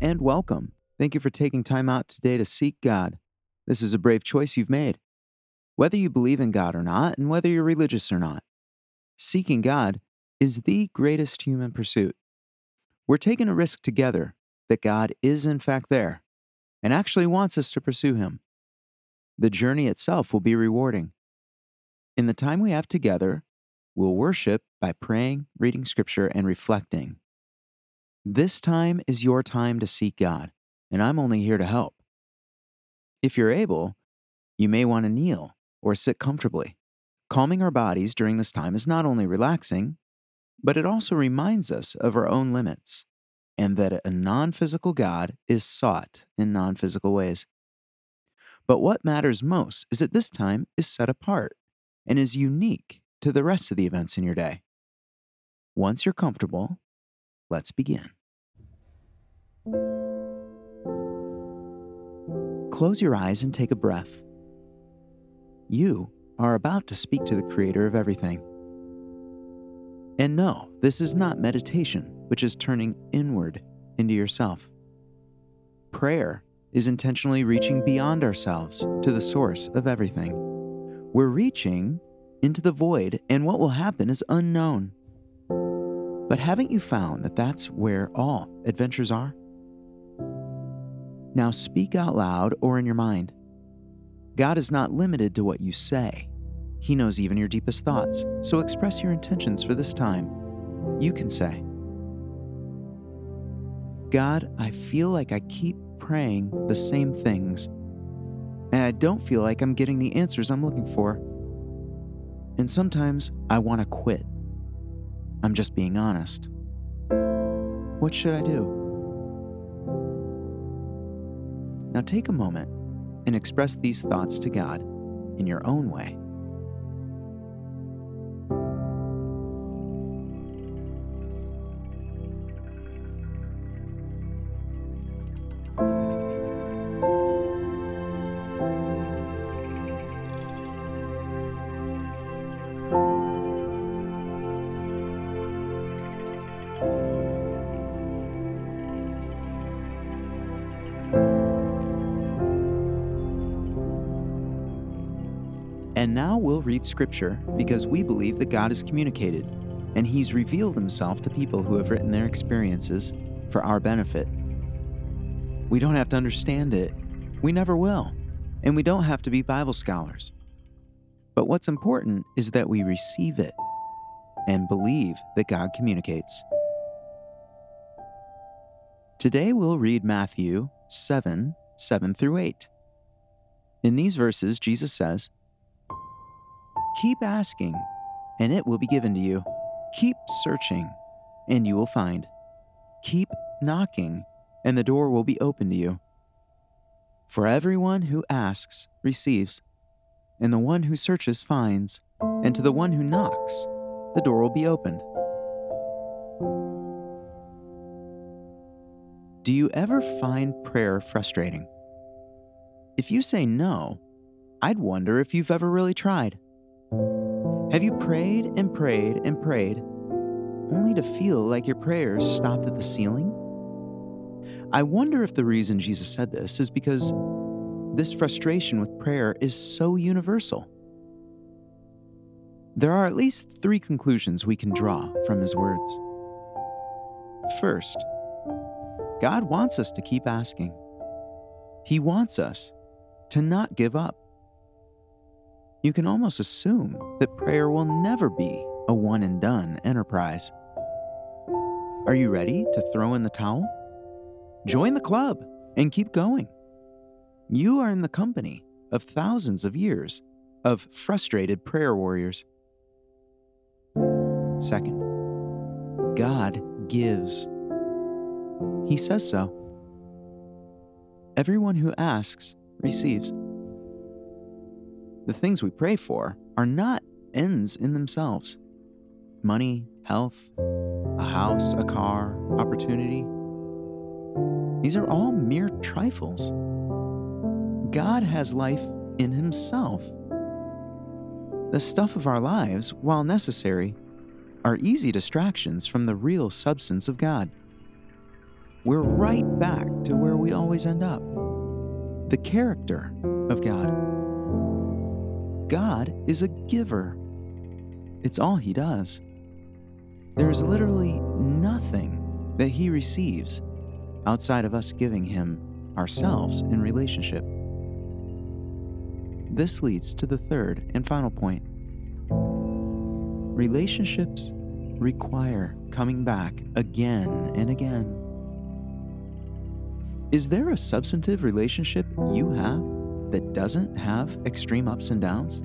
and welcome. Thank you for taking time out today to seek God. This is a brave choice you've made. Whether you believe in God or not, and whether you're religious or not, seeking God is the greatest human pursuit. We're taking a risk together that God is in fact there and actually wants us to pursue Him. The journey itself will be rewarding. In the time we have together, we'll worship by praying, reading scripture, and reflecting. This time is your time to seek God, and I'm only here to help. If you're able, you may want to kneel or sit comfortably. Calming our bodies during this time is not only relaxing, but it also reminds us of our own limits and that a non physical God is sought in non physical ways. But what matters most is that this time is set apart and is unique to the rest of the events in your day. Once you're comfortable, let's begin. Close your eyes and take a breath. You are about to speak to the Creator of everything. And no, this is not meditation, which is turning inward into yourself. Prayer is intentionally reaching beyond ourselves to the source of everything. We're reaching into the void, and what will happen is unknown. But haven't you found that that's where all adventures are? Now speak out loud or in your mind. God is not limited to what you say. He knows even your deepest thoughts, so express your intentions for this time. You can say, God, I feel like I keep praying the same things, and I don't feel like I'm getting the answers I'm looking for. And sometimes I want to quit. I'm just being honest. What should I do? Now take a moment and express these thoughts to God in your own way. We'll read scripture because we believe that God has communicated and He's revealed Himself to people who have written their experiences for our benefit. We don't have to understand it, we never will, and we don't have to be Bible scholars. But what's important is that we receive it and believe that God communicates. Today we'll read Matthew 7 7 through 8. In these verses, Jesus says, Keep asking, and it will be given to you. Keep searching, and you will find. Keep knocking, and the door will be open to you. For everyone who asks receives, and the one who searches finds, and to the one who knocks, the door will be opened. Do you ever find prayer frustrating? If you say no, I'd wonder if you've ever really tried. Have you prayed and prayed and prayed only to feel like your prayers stopped at the ceiling? I wonder if the reason Jesus said this is because this frustration with prayer is so universal. There are at least three conclusions we can draw from his words. First, God wants us to keep asking. He wants us to not give up you can almost assume that prayer will never be a one and done enterprise. Are you ready to throw in the towel? Join the club and keep going. You are in the company of thousands of years of frustrated prayer warriors. Second, God gives. He says so. Everyone who asks receives. The things we pray for are not ends in themselves money, health, a house, a car, opportunity. These are all mere trifles. God has life in Himself. The stuff of our lives, while necessary, are easy distractions from the real substance of God. We're right back to where we always end up the character of God. God is a giver, it's all He does. There is literally nothing that He receives outside of us giving Him ourselves in relationship. This leads to the third and final point. Relationships require coming back again and again. Is there a substantive relationship you have that doesn't have extreme ups and downs?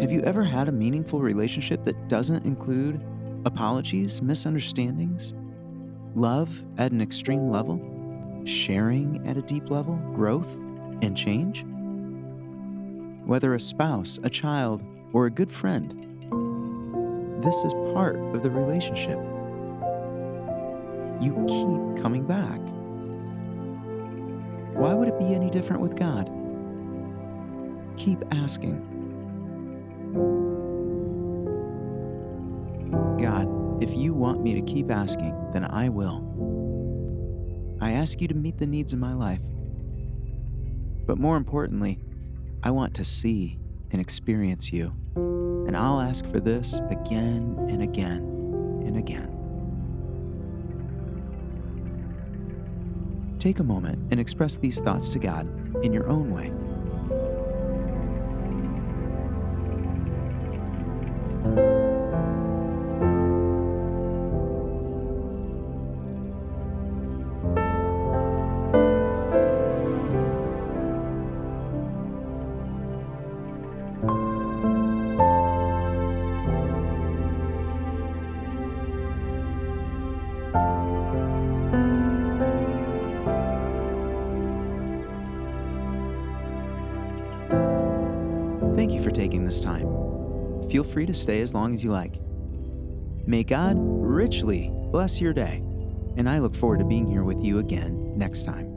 Have you ever had a meaningful relationship that doesn't include apologies, misunderstandings, love at an extreme level, sharing at a deep level, growth, and change? Whether a spouse, a child, or a good friend, this is part of the relationship. You keep coming back. Why would it be any different with God? Keep asking. God, if you want me to keep asking, then I will. I ask you to meet the needs of my life. But more importantly, I want to see and experience you. And I'll ask for this again and again and again. Take a moment and express these thoughts to God in your own way. taking this time. Feel free to stay as long as you like. May God richly bless your day, and I look forward to being here with you again next time.